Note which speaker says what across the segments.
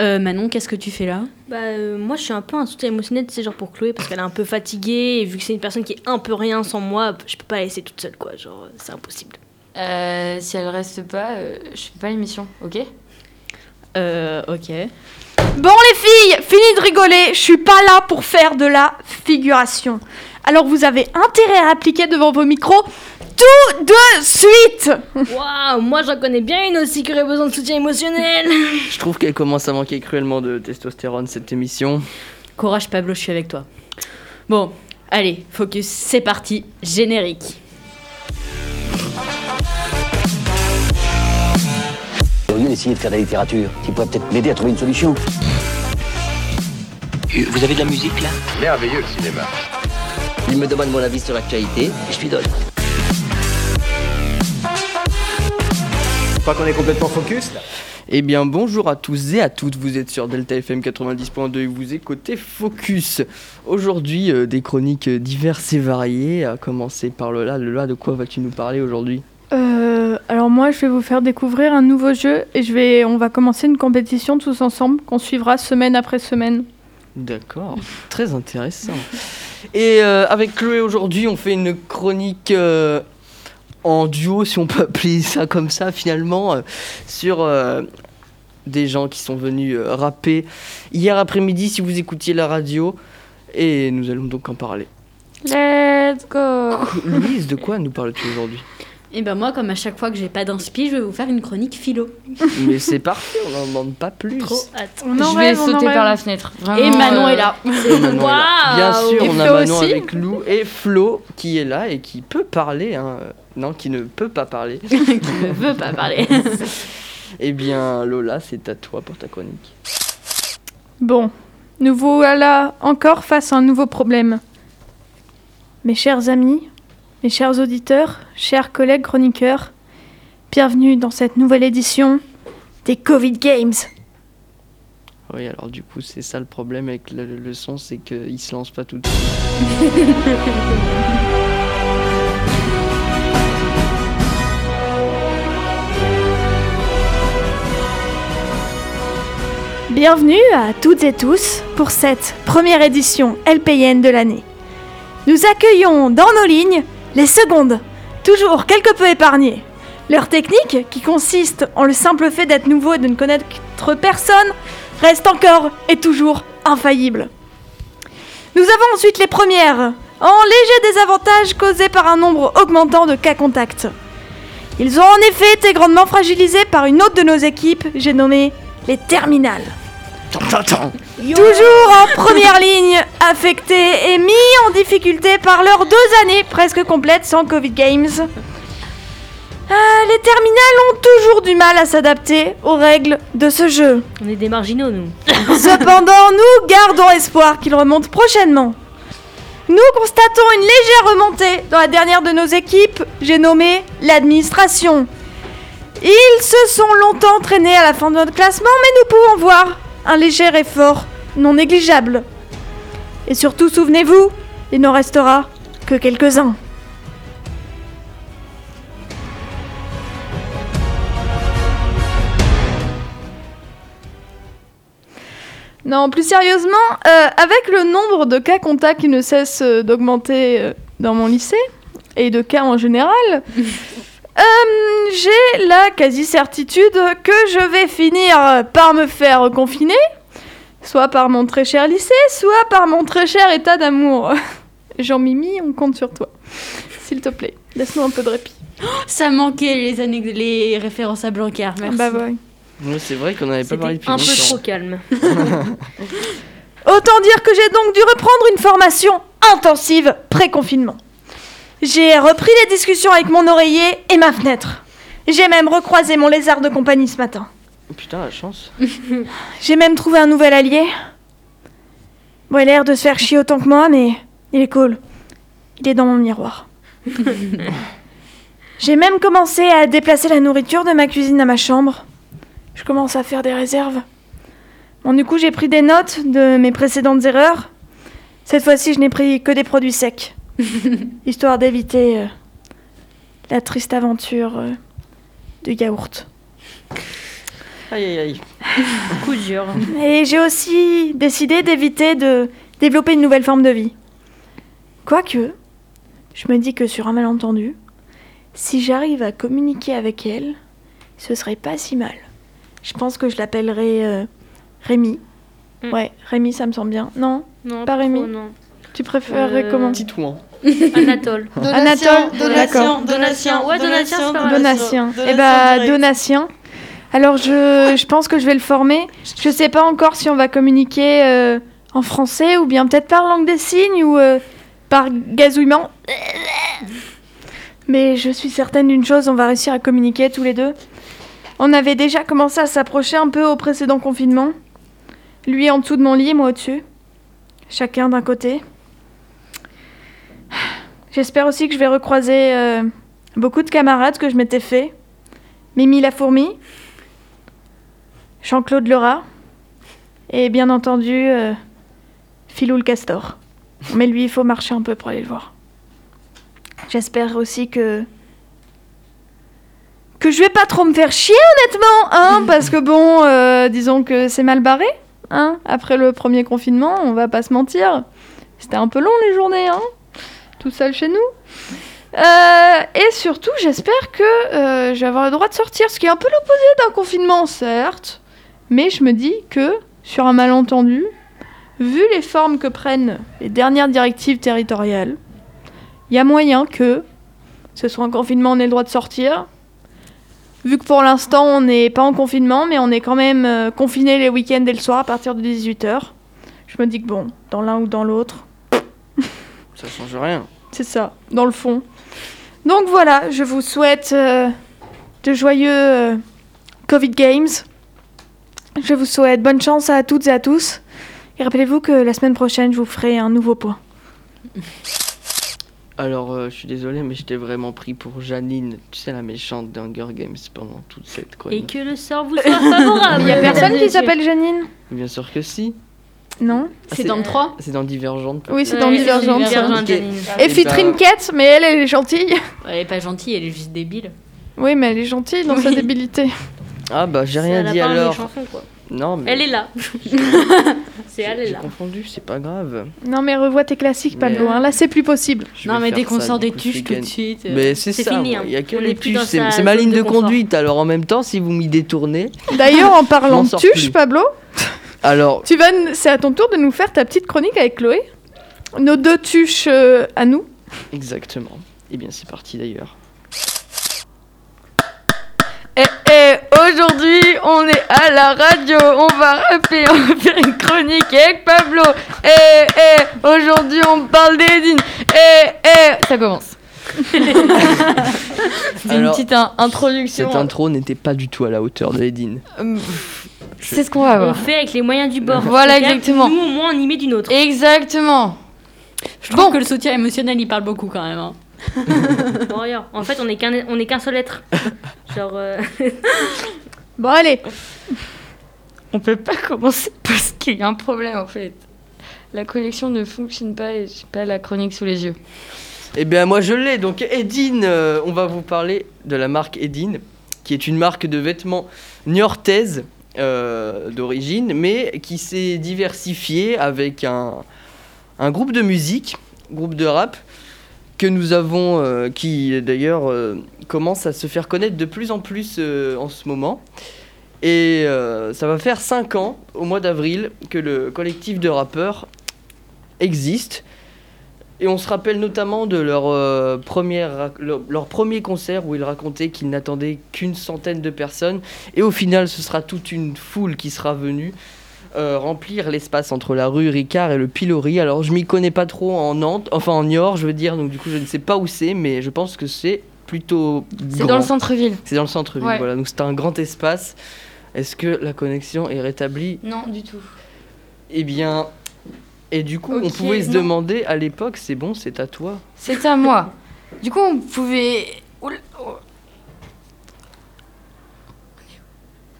Speaker 1: Euh, Manon, qu'est-ce que tu fais là?
Speaker 2: Bah, euh, moi, je suis un peu un soutien émotionnel, c'est genre pour Chloé, parce qu'elle est un peu fatiguée, et vu que c'est une personne qui est un peu rien sans moi, je peux pas la laisser toute seule, quoi. Genre, euh, c'est impossible.
Speaker 3: Euh, si elle reste pas, euh, je fais pas l'émission, ok?
Speaker 1: Euh, ok.
Speaker 4: Bon les filles, fini de rigoler, je suis pas là pour faire de la figuration. Alors vous avez intérêt à appliquer devant vos micros tout de suite
Speaker 2: Waouh, moi, j'en connais bien une aussi qui aurait besoin de soutien émotionnel.
Speaker 5: Je trouve qu'elle commence à manquer cruellement de testostérone cette émission.
Speaker 1: Courage Pablo, je suis avec toi. Bon, allez, focus, c'est parti, générique.
Speaker 6: Au lieu d'essayer de faire de la littérature, qui pourrait peut-être m'aider à trouver une solution.
Speaker 7: Vous avez de la musique là?
Speaker 8: Merveilleux le cinéma.
Speaker 6: Il me demande mon avis sur l'actualité, et je lui donne.
Speaker 8: Crois qu'on est complètement focus là.
Speaker 5: Eh bien bonjour à tous et à toutes, vous êtes sur Delta FM 90.2 et vous écoutez Focus. Aujourd'hui euh, des chroniques diverses et variées, à commencer par Lola. Lola, de quoi vas-tu nous parler aujourd'hui?
Speaker 4: Euh, alors moi je vais vous faire découvrir un nouveau jeu et je vais, on va commencer une compétition tous ensemble qu'on suivra semaine après semaine.
Speaker 5: D'accord, très intéressant. Et euh, avec Chloé aujourd'hui, on fait une chronique euh, en duo, si on peut appeler ça comme ça finalement, euh, sur euh, des gens qui sont venus euh, rapper hier après-midi si vous écoutiez la radio. Et nous allons donc en parler.
Speaker 4: Let's go
Speaker 5: Louise, de quoi nous parles-tu aujourd'hui?
Speaker 1: Et ben moi, comme à chaque fois que j'ai pas d'inspi, je vais vous faire une chronique philo.
Speaker 5: Mais c'est parfait, on n'en demande pas plus.
Speaker 1: Trop hâte.
Speaker 4: On en
Speaker 3: Je vais
Speaker 4: rêve, on en
Speaker 3: sauter
Speaker 4: rêve.
Speaker 3: par la fenêtre. Vraiment,
Speaker 1: Et Manon
Speaker 3: euh,
Speaker 1: est là.
Speaker 5: Et Manon est là. Bien sûr,
Speaker 4: Et
Speaker 5: on a
Speaker 4: Flo
Speaker 5: Manon
Speaker 4: aussi.
Speaker 5: avec Lou et Flo qui est là et qui peut parler. hein. Non, qui ne peut pas parler.
Speaker 1: qui ne veut pas parler.
Speaker 5: Eh bien, Lola, c'est à toi pour ta chronique.
Speaker 4: Bon, nous voilà encore face à un nouveau problème. Mes chers amis, mes chers auditeurs, chers collègues chroniqueurs, bienvenue dans cette nouvelle édition des Covid Games.
Speaker 5: Oui, alors du coup, c'est ça le problème avec le, le son, c'est qu'il se lance pas tout de suite.
Speaker 4: Bienvenue à toutes et tous pour cette première édition LPN de l'année. Nous accueillons dans nos lignes les secondes, toujours quelque peu épargnées. Leur technique, qui consiste en le simple fait d'être nouveau et de ne connaître personne, reste encore et toujours infaillible. Nous avons ensuite les premières, en léger désavantage causé par un nombre augmentant de cas contacts. Ils ont en effet été grandement fragilisés par une autre de nos équipes, j'ai nommé les terminales. Toujours en première ligne, et mis en difficulté par leurs deux années presque complètes sans Covid Games. Ah, les terminales ont toujours du mal à s'adapter aux règles de ce jeu.
Speaker 2: On est des marginaux, nous.
Speaker 4: Cependant, nous gardons espoir qu'ils remontent prochainement. Nous constatons une légère remontée dans la dernière de nos équipes, j'ai nommé l'administration. Ils se sont longtemps traînés à la fin de notre classement, mais nous pouvons voir un léger effort non négligeable. Et surtout, souvenez-vous, il n'en restera que quelques-uns. Non, plus sérieusement, euh, avec le nombre de cas contacts qui ne cesse euh, d'augmenter euh, dans mon lycée, et de cas en général, euh, j'ai la quasi-certitude que je vais finir par me faire confiner, soit par mon très cher lycée, soit par mon très cher état d'amour. Jean-Mimi, on compte sur toi. S'il te plaît, laisse-nous un peu de répit.
Speaker 1: Ça manquait les, années, les références à Blanquer. Merci.
Speaker 4: Bah ouais.
Speaker 5: Ouais, c'est vrai qu'on n'avait pas parlé depuis
Speaker 2: un peu trop calme.
Speaker 4: Autant dire que j'ai donc dû reprendre une formation intensive pré-confinement. J'ai repris les discussions avec mon oreiller et ma fenêtre. J'ai même recroisé mon lézard de compagnie ce matin.
Speaker 5: Oh, Putain, la chance.
Speaker 4: J'ai même trouvé un nouvel allié. Bon, il a l'air de se faire chier autant que moi, mais il est cool. Il est dans mon miroir. J'ai même commencé à déplacer la nourriture de ma cuisine à ma chambre. Je commence à faire des réserves. Bon, du coup, j'ai pris des notes de mes précédentes erreurs. Cette fois-ci, je n'ai pris que des produits secs. histoire d'éviter euh, la triste aventure euh, du yaourt.
Speaker 5: Aïe aïe aïe.
Speaker 2: Coup dur.
Speaker 4: Et j'ai aussi décidé d'éviter de développer une nouvelle forme de vie. Quoique, je me dis que sur un malentendu, si j'arrive à communiquer avec elle, ce serait pas si mal. Je pense que je l'appellerai euh, Rémi.
Speaker 2: Mm.
Speaker 4: Ouais, Rémi, ça me semble bien. Non
Speaker 2: Non,
Speaker 4: Pas Rémi.
Speaker 2: trop, non.
Speaker 4: Tu préférerais
Speaker 2: Euh,
Speaker 4: comment
Speaker 5: Titouan.
Speaker 2: Anatole.
Speaker 4: Anatole
Speaker 2: Donatien, Donatien. Ouais, Donatien, c'est pas mal.
Speaker 4: Donatien. Eh bah, Donatien. Alors, je, je pense que je vais le former. Je sais pas encore si on va communiquer euh, en français ou bien peut-être par langue des signes ou euh, par gazouillement. Mais je suis certaine d'une chose, on va réussir à communiquer tous les deux. On avait déjà commencé à s'approcher un peu au précédent confinement. Lui en dessous de mon lit, moi au-dessus. Chacun d'un côté. J'espère aussi que je vais recroiser euh, beaucoup de camarades que je m'étais fait. Mimi la fourmi, Jean-Claude rat, et bien entendu euh, Philou le castor. Mais lui, il faut marcher un peu pour aller le voir. J'espère aussi que que je vais pas trop me faire chier honnêtement, hein, parce que bon, euh, disons que c'est mal barré, hein. Après le premier confinement, on va pas se mentir, c'était un peu long les journées, hein, tout seul chez nous. Euh, et surtout, j'espère que euh, je le droit de sortir, ce qui est un peu l'opposé d'un confinement, certes. Mais je me dis que, sur un malentendu, vu les formes que prennent les dernières directives territoriales, il y a moyen que ce soit un confinement, on ait le droit de sortir. Vu que pour l'instant, on n'est pas en confinement, mais on est quand même euh, confiné les week-ends et le soir à partir de 18h. Je me dis que bon, dans l'un ou dans l'autre,
Speaker 5: Ça change rien.
Speaker 4: c'est ça, dans le fond. Donc voilà, je vous souhaite euh, de joyeux euh, Covid Games. Je vous souhaite bonne chance à toutes et à tous. Et rappelez-vous que la semaine prochaine, je vous ferai un nouveau point.
Speaker 5: Alors, euh, je suis désolé, mais je t'ai vraiment pris pour Janine, tu sais, la méchante d'Hunger Games pendant toute cette
Speaker 2: Et
Speaker 5: chronique.
Speaker 2: que le sort vous soit favorable.
Speaker 4: Il y a personne qui s'appelle Janine
Speaker 5: Bien sûr que si.
Speaker 4: Non
Speaker 1: C'est dans le 3
Speaker 5: C'est dans Divergente.
Speaker 4: Oui, c'est dans Divergente.
Speaker 2: Divergente. Janine.
Speaker 4: Et
Speaker 5: Eh
Speaker 4: Fitrine
Speaker 5: ben-
Speaker 4: mais elle, elle est gentille.
Speaker 1: Elle est pas gentille, elle est juste débile.
Speaker 4: Oui, mais elle est gentille dans sa
Speaker 1: Oui.
Speaker 4: débilité.
Speaker 5: Ah bah j'ai rien dit alors.
Speaker 2: quoi.
Speaker 5: Non mais
Speaker 2: Elle est là. c'est elle est
Speaker 5: j'ai
Speaker 2: là.
Speaker 5: confondu, c'est pas grave.
Speaker 4: Non, mais revois tes classiques, Pablo. hein. Là, c'est plus possible.
Speaker 5: Je
Speaker 1: non, mais dès qu'on sort des tuches tout de suite. euh,
Speaker 5: Mais c'est ça,
Speaker 2: hein.
Speaker 5: il y a que
Speaker 2: On
Speaker 5: les tuches, c'est ma ligne
Speaker 2: de
Speaker 5: conduite. Alors en même temps, si vous m'y détournez,
Speaker 4: D'ailleurs, en parlant de tuches. Pablo,
Speaker 5: alors
Speaker 4: tu vas, c'est à ton tour de nous faire ta petite chronique avec Chloé. Nos deux tuches euh, à nous.
Speaker 5: exactement. Et bien c'est parti d'ailleurs.
Speaker 3: Et, et aujourd'hui, on est à la radio, on va rapper, on va faire une chronique avec Pablo. Et, et aujourd'hui, on parle d'Edine. Et, et ça commence. C'était une
Speaker 5: Alors,
Speaker 3: petite in- introduction.
Speaker 5: Cette intro n'était pas du tout à la hauteur de Edine.
Speaker 3: Euh, C'est ce qu'on va
Speaker 2: On
Speaker 3: voir.
Speaker 2: fait avec les moyens du bord.
Speaker 3: Voilà,
Speaker 2: C'est-à-dire que
Speaker 3: exactement.
Speaker 2: Nous, au moins, on y met d'une autre.
Speaker 3: Exactement.
Speaker 1: Je trouve que le soutien émotionnel, il parle beaucoup quand même. hein.
Speaker 2: En fait, on est qu'un qu'un seul être. Genre. euh,
Speaker 4: Bon, allez.
Speaker 3: On peut pas commencer parce qu'il y a un problème en fait. La collection ne fonctionne pas et j'ai pas la chronique sous les yeux.
Speaker 5: Eh bien moi je l'ai, donc Edine, euh, on va vous parler de la marque Edine, qui est une marque de vêtements niortaise euh, d'origine, mais qui s'est diversifiée avec un, un groupe de musique, groupe de rap, que nous avons, euh, qui d'ailleurs euh, commence à se faire connaître de plus en plus euh, en ce moment. Et ça va faire 5 ans, au mois d'avril, que le collectif de rappeurs existe. Et on se rappelle notamment de leur, première, leur premier concert où ils racontaient qu'ils n'attendaient qu'une centaine de personnes. Et au final, ce sera toute une foule qui sera venue euh, remplir l'espace entre la rue Ricard et le Pilori. Alors, je m'y connais pas trop en Nantes, enfin en Niort, je veux dire, donc du coup, je ne sais pas où c'est, mais je pense que c'est plutôt.
Speaker 3: C'est dans le centre-ville.
Speaker 5: C'est dans le centre-ville,
Speaker 3: Ouais.
Speaker 5: voilà. Donc, c'est un grand espace. Est-ce que la connexion est rétablie?
Speaker 3: Non, du tout.
Speaker 5: Eh bien. Et du coup, on pouvait se
Speaker 3: non.
Speaker 5: demander à l'époque, c'est bon, c'est à toi.
Speaker 3: C'est à moi. Du coup, on pouvait. Oula, oh.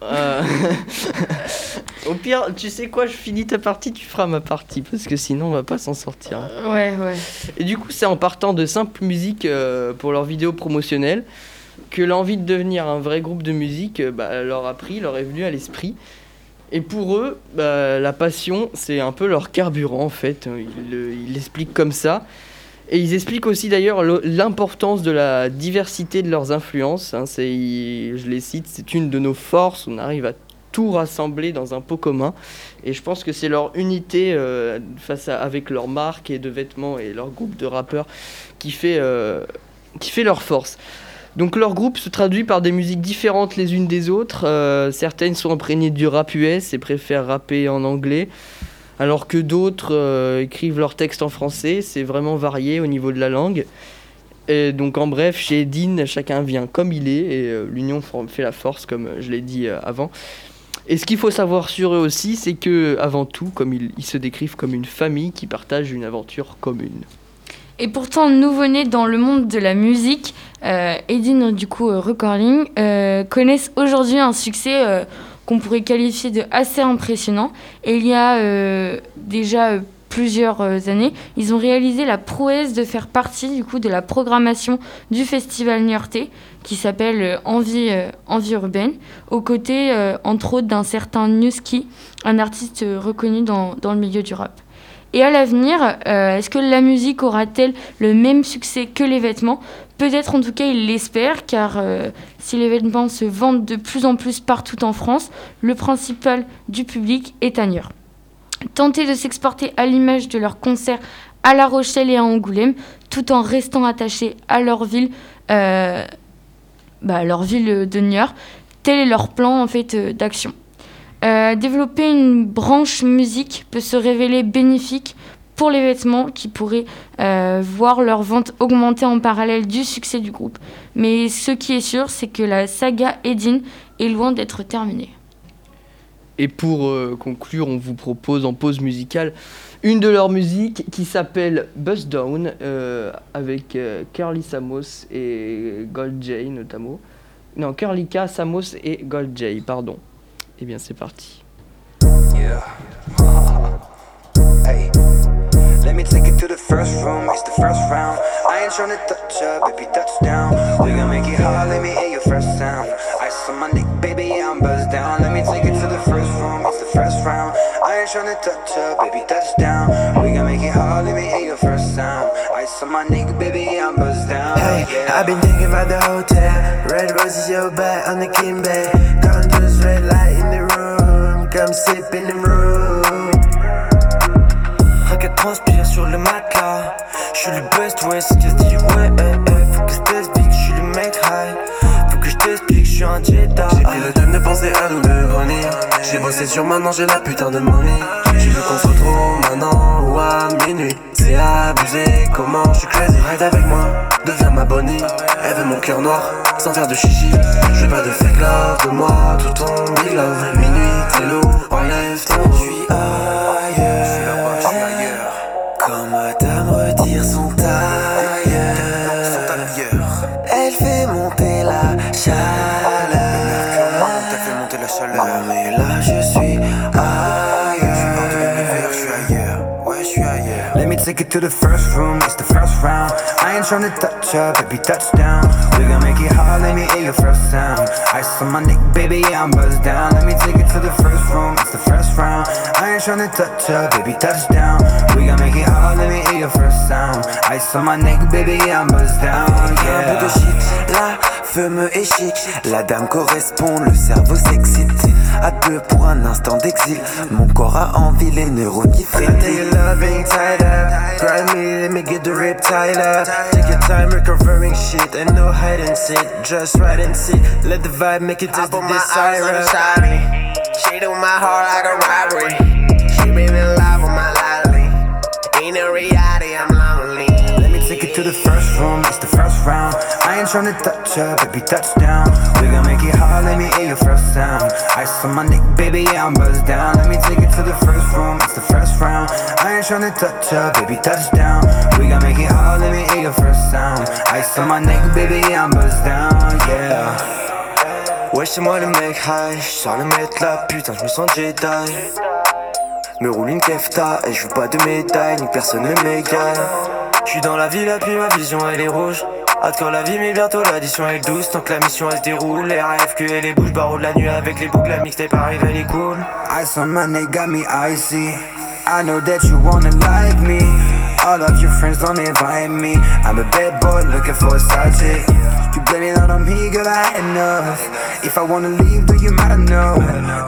Speaker 5: Euh, Au pire, tu sais quoi, je finis ta partie, tu feras ma partie, parce que sinon on va pas s'en sortir.
Speaker 3: Ouais, ouais.
Speaker 5: Et du coup, c'est en partant de simple musique euh, pour leurs vidéos promotionnelles que l'envie de devenir un vrai groupe de musique euh, bah, leur a pris, leur est venue à l'esprit. Et pour eux, bah, la passion, c'est un peu leur carburant en fait. Ils le- ils l'expliquent comme ça. Et ils expliquent aussi d'ailleurs le- l'importance de la diversité de leurs influences. hein. Je les cite, c'est une de nos forces. On arrive à tout rassembler dans un pot commun. Et je pense que c'est leur unité euh, face à, avec leur marque et de vêtements et leur groupe de rappeurs qui fait, euh, qui fait leur force. Donc leur groupe se traduit par des musiques différentes les unes des autres. Euh, certaines sont imprégnées du rap US et préfèrent rapper en anglais, alors que d'autres écrivent leurs textes en français. C'est vraiment varié au niveau de la langue. Et donc en bref, chez Edine, chacun vient comme il est et l'union fait la force, comme je l'ai dit avant. Et ce qu'il faut savoir sur eux aussi, c'est que avant tout, comme ils, se décrivent comme une famille qui partage une aventure commune.
Speaker 3: Et pourtant, nouveau-nés dans le monde de la musique, euh, Edine, du coup, euh, Recording, euh, connaissent aujourd'hui un succès qu'on pourrait qualifier de assez impressionnant. Et il y a déjà plusieurs années, ils ont réalisé la prouesse de faire partie, du coup, de la programmation du festival Niortais, qui s'appelle euh, Envie, euh, Envie urbaine, aux côtés, euh, entre autres, d'un certain Newski, un artiste reconnu dans, dans le milieu du rap. Et à l'avenir, est-ce que la musique aura-t-elle le même succès que les vêtements? Peut-être en tout cas il l'espère, car si les vêtements se vendent de plus en plus partout en France, le principal du public est Niort. Tenter de s'exporter à l'image de leurs concerts à La Rochelle et à Angoulême, tout en restant attachés à leur ville, bah, leur ville de Niort, tel est leur plan en fait euh, d'action. Euh, développer une branche musique peut se révéler bénéfique pour les vêtements qui pourraient euh, voir leur vente augmenter en parallèle du succès du groupe. Mais ce qui est sûr, c'est que la saga Edine est loin d'être terminée.
Speaker 5: Et pour euh, conclure, on vous propose en pause musicale une de leurs musiques qui s'appelle Bust Down euh, avec euh, Curly Samos et Gold J notamment. Non, Curly K, Samos et Gold J, pardon. Et bien c'est parti.
Speaker 7: Yeah. hey. Let me take it to the first room, it's the first round. I ain't tryna touch up, baby, touchdown. We gon' make it hard, let me hear your first sound. Ice on my baby, I'm buzzed down. Let me take first round. I ain't tryna touch up, baby, touchdown. We gon' make it hard, let me hear your first sound. Ice on my neck, baby, I'm buzzed down.
Speaker 9: Hey,
Speaker 7: yeah.
Speaker 9: I've been thinking about the hotel. Red roses, your back on the king bed. Condos, red light in the room. Come sip in the room. Regarde transpire sur le matelas. J'suis le best, ouais, c'est qu'est-ce dit ouais, eh, eh. Faut que je t'explique, j'suis le mec high. Je. J'ai pris le temps de penser à nous de revenir. J'ai bossé sur maintenant, j'ai la putain de money. Tu veux qu'on se retrouve maintenant ou à minuit? C'est abusé, comment j'suis crazy. Ride avec moi, deviens ma bonnie. Elle veut mon cœur noir, sans faire de chichi. Je veux pas de fake love, de moi tout ton big love. Minuit, c'est lourd, enlève ton. J'suis ailleurs. Fait monter la chaleur. Ah, mais là je suis ailleurs.
Speaker 7: Je suis ailleurs, ouais, je suis ailleurs. Let me take it to the first room, it's the first round. I ain't tryna touch up, baby, touchdown. We gon' make it hard, let me hear your first sound. Ice on my neck, baby, yeah, I'm buzzed down. Let me take it to the first room, it's the first round. I ain't tryna touch up, baby, touchdown. We gon' make it hard, let me hear your first sound. Ice on my neck, baby, yeah, I'm buzzed down,
Speaker 9: Un peu de
Speaker 7: yeah.
Speaker 9: shit, la fumeux et chic. La dame correspond, le cerveau s'excite. À deux pour un instant d'exil. Mon corps a envie, les neurones qui your loving tied up. Grind me, let me get the rip tied up. Take your time recovering shit and no hide and seek. Just ride and see. Let the vibe make it taste the desire.
Speaker 10: She do my heart like a robbery. She been in love with my lolly. Ain't a reality, I'm
Speaker 7: take it to the first room, it's the first round. I ain't tryna touch up, baby, touchdown. We gon' make it hard, let me hear your first sound. Ice on my neck, baby, yeah, I'm buzzed down. Let me take it to the first room, it's the first round. I ain't tryna touch up, baby, touchdown. We gon' make it hard, let me hear your first sound. Ice on my neck, baby, yeah, I'm buzzed down, yeah.
Speaker 9: Ouais, le mec high. J'sors le mettre là, putain, je me sens Jedi. Me roule une kefta et je pas de médaille, ni personne ne m'égale. J'suis dans la ville, puis ma vision elle est rouge. Hâte quand la vie mais bientôt l'addition est douce Tant que la mission elle se déroule Les RFQ et les bouches barreaux de la nuit Avec les boucles la mixtape arrive elle est cool
Speaker 7: Ice on my got me icy. I know that you wanna like me. All of your friends don't invite me. I'm a bad boy looking for a side chick. You blame it on me, girl, I had enough. If I wanna leave, do you matter? No.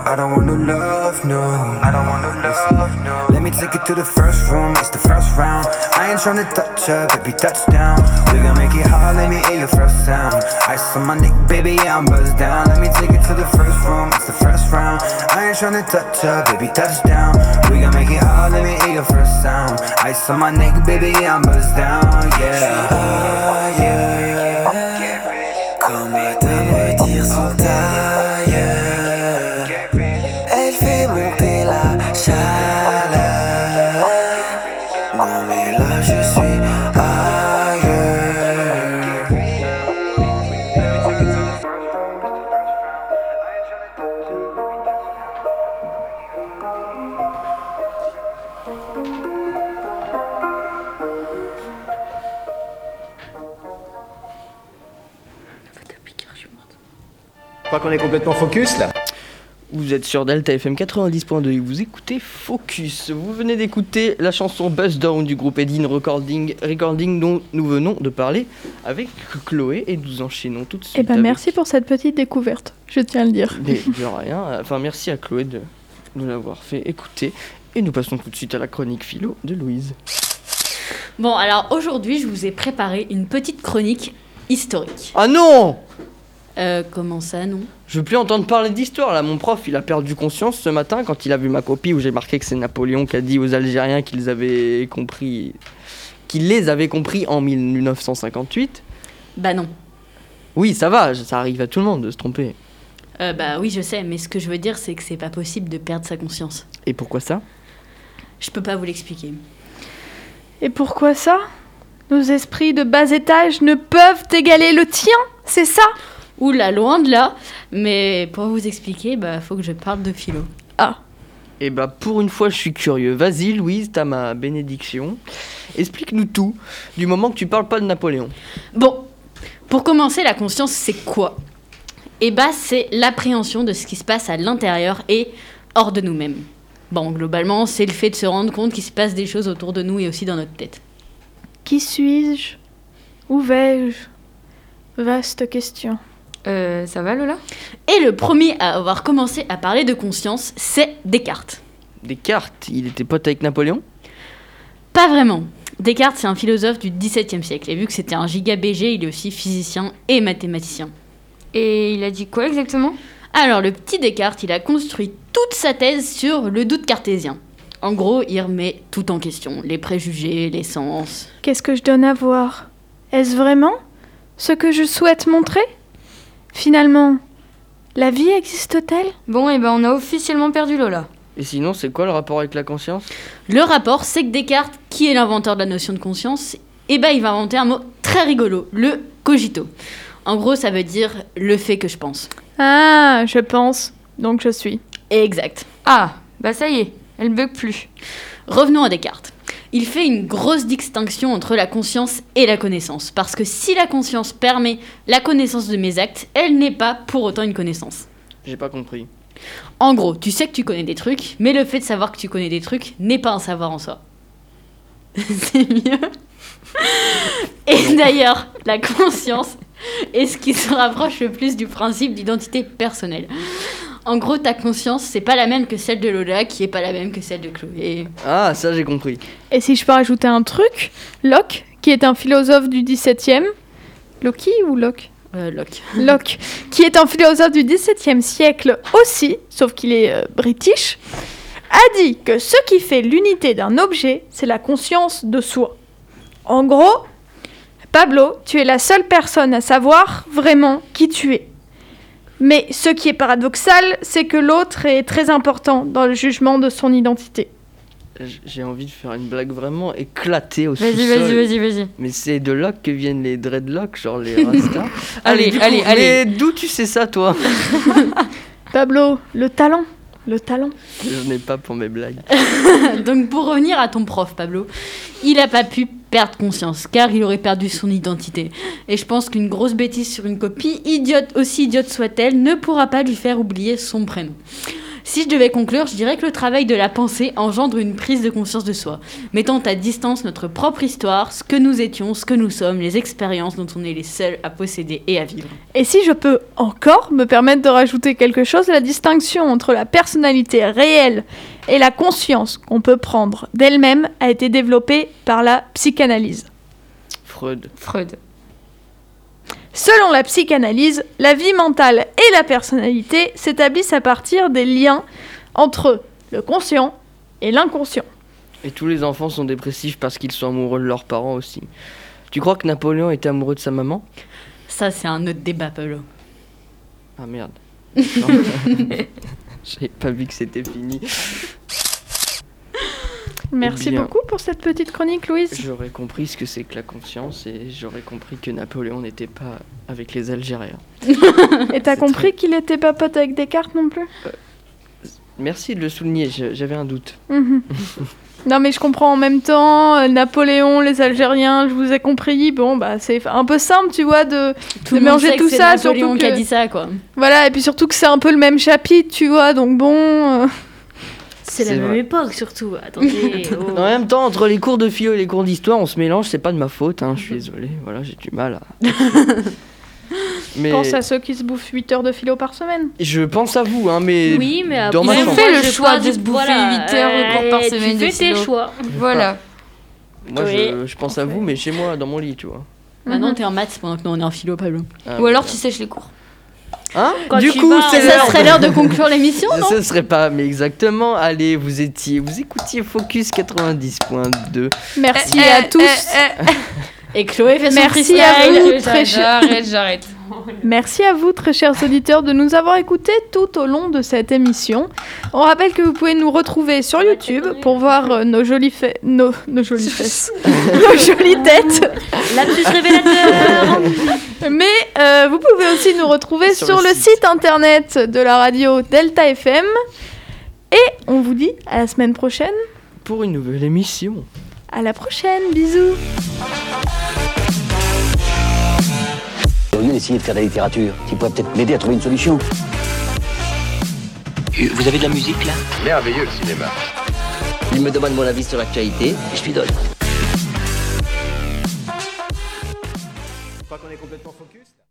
Speaker 7: I don't wanna love, no. I don't wanna love, no. Let me take you to the first room, it's the first round. I ain't tryna touch her, baby, touchdown. We gon' make it hard, let me hear your first sound. Ice on my neck, baby, yeah, I'm buzzed down. Let me take you to the first room, it's the first round. I ain't tryna touch her, baby, touchdown. We gon' make it hard, let me hear your first sound. Ice on my neck, baby, I'm buzzed down, yeah.
Speaker 9: Ah, yeah, yeah.
Speaker 8: Qu'on est complètement focus là.
Speaker 5: Vous êtes sur Delta FM 90.2 et vous écoutez Focus. Vous venez d'écouter la chanson Buzz Down du groupe Edin Recording, Recording dont nous venons de parler avec Chloé et nous enchaînons tout de suite.
Speaker 4: Eh ben
Speaker 5: avec-
Speaker 4: merci pour cette petite découverte, je tiens à le dire.
Speaker 5: Mais de rien. Enfin, merci à Chloé de nous l'avoir fait écouter. Et nous passons tout de suite à la chronique philo de Louise.
Speaker 1: Bon, alors aujourd'hui, je vous ai préparé une petite chronique historique.
Speaker 5: Ah non
Speaker 1: Euh, comment ça, non?
Speaker 5: Je veux plus entendre parler d'histoire là. Mon prof, il a perdu conscience ce matin quand il a vu ma copie où j'ai marqué que c'est Napoléon qui a dit aux Algériens qu'ils avaient compris, qu'ils les avaient compris en 1958.
Speaker 1: Bah non.
Speaker 5: Oui, ça va, ça arrive à tout le monde de se tromper.
Speaker 1: Euh, bah oui, je sais, mais ce que je veux dire, c'est que c'est pas possible de perdre sa conscience.
Speaker 5: Et pourquoi ça?
Speaker 1: Je peux pas vous l'expliquer.
Speaker 4: Et pourquoi ça? Nos esprits de bas étage ne peuvent égaler le tien, c'est ça?
Speaker 1: Oula, loin de là. Mais pour vous expliquer, bah faut que je parle de philo.
Speaker 5: Et bah pour une fois, je suis curieux. Vas-y, Louise, t'as ma bénédiction. Explique-nous tout, du moment que tu parles pas de Napoléon.
Speaker 1: Bon, pour commencer, la conscience, c'est quoi? Eh bah, c'est l'appréhension de ce qui se passe à l'intérieur et hors de nous-mêmes. Bon, globalement, c'est le fait de se rendre compte qu'il se passe des choses autour de nous et aussi dans notre tête.
Speaker 4: Qui suis-je? Où vais-je? Vaste question.
Speaker 3: Euh, ça va Lola?
Speaker 1: Et le premier à avoir commencé à parler de conscience, c'est Descartes.
Speaker 5: Descartes, il était pote avec Napoléon?
Speaker 1: Pas vraiment. Descartes, c'est un philosophe du XVIIe siècle. Et vu que c'était un giga BG, il est aussi physicien et mathématicien.
Speaker 3: Et il a dit quoi exactement?
Speaker 1: Alors, le petit Descartes, il a construit toute sa thèse sur le doute cartésien. En gros, il remet tout en question. Les préjugés, les sens.
Speaker 4: Qu'est-ce que je donne à voir? Est-ce vraiment ce que je souhaite montrer? Finalement, la vie existe-t-elle?
Speaker 3: Bon, et ben on a officiellement perdu Lola.
Speaker 5: Et sinon, c'est quoi le rapport avec la conscience?
Speaker 1: Le rapport, c'est que Descartes, qui est l'inventeur de la notion de conscience, eh ben, il va inventer un mot très rigolo, le cogito. En gros, ça veut dire le fait que je pense.
Speaker 4: Ah, je pense, donc je suis.
Speaker 1: Exact.
Speaker 3: Ah, bah ça y est, elle bug plus.
Speaker 1: Revenons à Descartes. Il fait une grosse distinction entre la conscience et la connaissance. Parce que si la conscience permet la connaissance de mes actes, elle n'est pas pour autant une connaissance.
Speaker 5: J'ai pas compris.
Speaker 1: En gros, tu sais que tu connais des trucs, mais le fait de savoir que tu connais des trucs n'est pas un savoir en soi. C'est mieux. Et d'ailleurs, la conscience est ce qui se rapproche le plus du principe d'identité personnelle. En gros, ta conscience, c'est pas la même que celle de Lola, qui est pas la même que celle de Chloé.
Speaker 5: Ah, ça j'ai compris.
Speaker 4: Et si je peux rajouter un truc, Locke, qui est un philosophe du 17e, Loki ou Locke?
Speaker 1: Euh, Locke.
Speaker 4: Locke, qui est un philosophe du XVIIe siècle aussi, sauf qu'il est euh, british, a dit que ce qui fait l'unité d'un objet, c'est la conscience de soi. En gros, Pablo, tu es la seule personne à savoir vraiment qui tu es. Mais ce qui est paradoxal, c'est que l'autre est très important dans le jugement de son identité.
Speaker 5: J'ai envie de faire une blague vraiment éclatée au
Speaker 3: Vas-y,
Speaker 5: sous-sol.
Speaker 3: vas-y, vas-y, vas-y.
Speaker 5: Mais c'est de là que viennent les dreadlocks, genre les rastas.
Speaker 3: Allez, allez, allez.
Speaker 5: Mais d'où tu sais ça, toi
Speaker 4: Pablo, le talent, le talent.
Speaker 5: Je n'ai pas pour mes blagues.
Speaker 1: Donc pour revenir à ton prof, Pablo, il a pas pu perdre conscience, car il aurait perdu son identité. Et je pense qu'une grosse bêtise sur une copie, idiote, aussi idiote soit-elle, ne pourra pas lui faire oublier son prénom. Si je devais conclure, je dirais que le travail de la pensée engendre une prise de conscience de soi, mettant à distance notre propre histoire, ce que nous étions, ce que nous sommes, les expériences dont on est les seuls à posséder et à vivre.
Speaker 4: Et si je peux encore me permettre de rajouter quelque chose, la distinction entre la personnalité réelle et la conscience qu'on peut prendre d'elle-même a été développée par la psychanalyse.
Speaker 5: Freud.
Speaker 3: Freud.
Speaker 4: Selon la psychanalyse, la vie mentale et la personnalité s'établissent à partir des liens entre le conscient et l'inconscient.
Speaker 5: Et tous les enfants sont dépressifs parce qu'ils sont amoureux de leurs parents aussi. Tu crois que Napoléon était amoureux de sa maman?
Speaker 1: Ça, c'est un autre débat, Pablo.
Speaker 5: Ah merde. J'avais pas vu que c'était fini.
Speaker 4: Merci
Speaker 5: Eh bien.
Speaker 4: beaucoup pour cette petite chronique, Louise.
Speaker 5: J'aurais compris ce que c'est que la conscience et j'aurais compris que Napoléon n'était pas avec les Algériens.
Speaker 4: Et t'as compris qu'il était pas pote avec Descartes non plus?
Speaker 5: Merci de le souligner, j'avais un doute.
Speaker 4: Mhm. Non mais je comprends en même temps, euh, Napoléon, les Algériens, je vous ai compris. Bon bah c'est un peu simple, tu vois, de,
Speaker 1: Tout
Speaker 4: de
Speaker 1: que
Speaker 4: tout
Speaker 1: c'est
Speaker 4: ça.
Speaker 1: Napoléon
Speaker 4: surtout
Speaker 1: qui a
Speaker 4: que-
Speaker 1: dit ça, quoi.
Speaker 4: Voilà, et puis surtout que c'est un peu le même chapitre, tu vois, donc bon. euh,
Speaker 2: C'est la même
Speaker 5: vrai.
Speaker 2: époque surtout. Attendez. oh.
Speaker 5: En même temps, entre les cours de philo et les cours d'histoire, on se mélange, c'est pas de ma faute, hein, je suis désolé. Voilà, j'ai du mal à. mais
Speaker 4: Pense à ceux qui se bouffent 8 heures de philo par semaine.
Speaker 5: je pense à vous, hein, mais
Speaker 2: Oui, mais après,
Speaker 5: dans ma chambre.
Speaker 3: fait le
Speaker 2: je
Speaker 3: choix de se bouffer
Speaker 2: voilà,
Speaker 3: 8 heures de cours par
Speaker 2: euh,
Speaker 3: semaine
Speaker 2: Tu
Speaker 3: de
Speaker 2: fais tes
Speaker 3: philo.
Speaker 2: choix.
Speaker 3: Voilà.
Speaker 5: Moi,
Speaker 2: Oui.
Speaker 5: je, je pense à vous, mais chez moi, dans mon lit, tu vois.
Speaker 1: Maintenant, t'es en maths pendant que nous, on est en philo, Pablo.
Speaker 5: Ah,
Speaker 3: Ou alors tu sèches les cours.
Speaker 5: Hein
Speaker 2: Quand
Speaker 5: Du coup,
Speaker 2: vas-
Speaker 1: Ça serait l'heure de conclure l'émission, non
Speaker 5: Ce serait pas, mais exactement. Allez, vous étiez, vous écoutiez Focus 90.2.
Speaker 4: Merci
Speaker 3: Eh,
Speaker 4: à
Speaker 3: eh,
Speaker 4: tous.
Speaker 3: eh,
Speaker 1: Et Chloé fait son
Speaker 4: Merci
Speaker 1: freestyle.
Speaker 4: à vous, très cher.
Speaker 3: J'arrête, j'arrête.
Speaker 4: Merci à vous, très chers auditeurs, de nous avoir écoutés tout au long de cette émission. On rappelle que vous pouvez nous retrouver sur YouTube pour voir euh, nos jolies fesses, nos, nos jolies fesses, nos jolies têtes.
Speaker 2: Lapsus révélateur.
Speaker 4: Mais euh, vous pouvez aussi nous retrouver sur,
Speaker 5: Sur le
Speaker 4: le
Speaker 5: site.
Speaker 4: site internet de la radio Delta FM. Et on vous dit à la semaine prochaine.
Speaker 5: Pour une nouvelle émission.
Speaker 4: À la prochaine, bisous.
Speaker 6: Au lieu d'essayer de faire de la littérature, tu pourrais peut-être m'aider à trouver une solution. Vous avez de la musique là?
Speaker 8: Merveilleux le cinéma.
Speaker 6: Il me demande mon avis sur l'actualité et je lui donne.
Speaker 8: Pas qu'on est complètement focus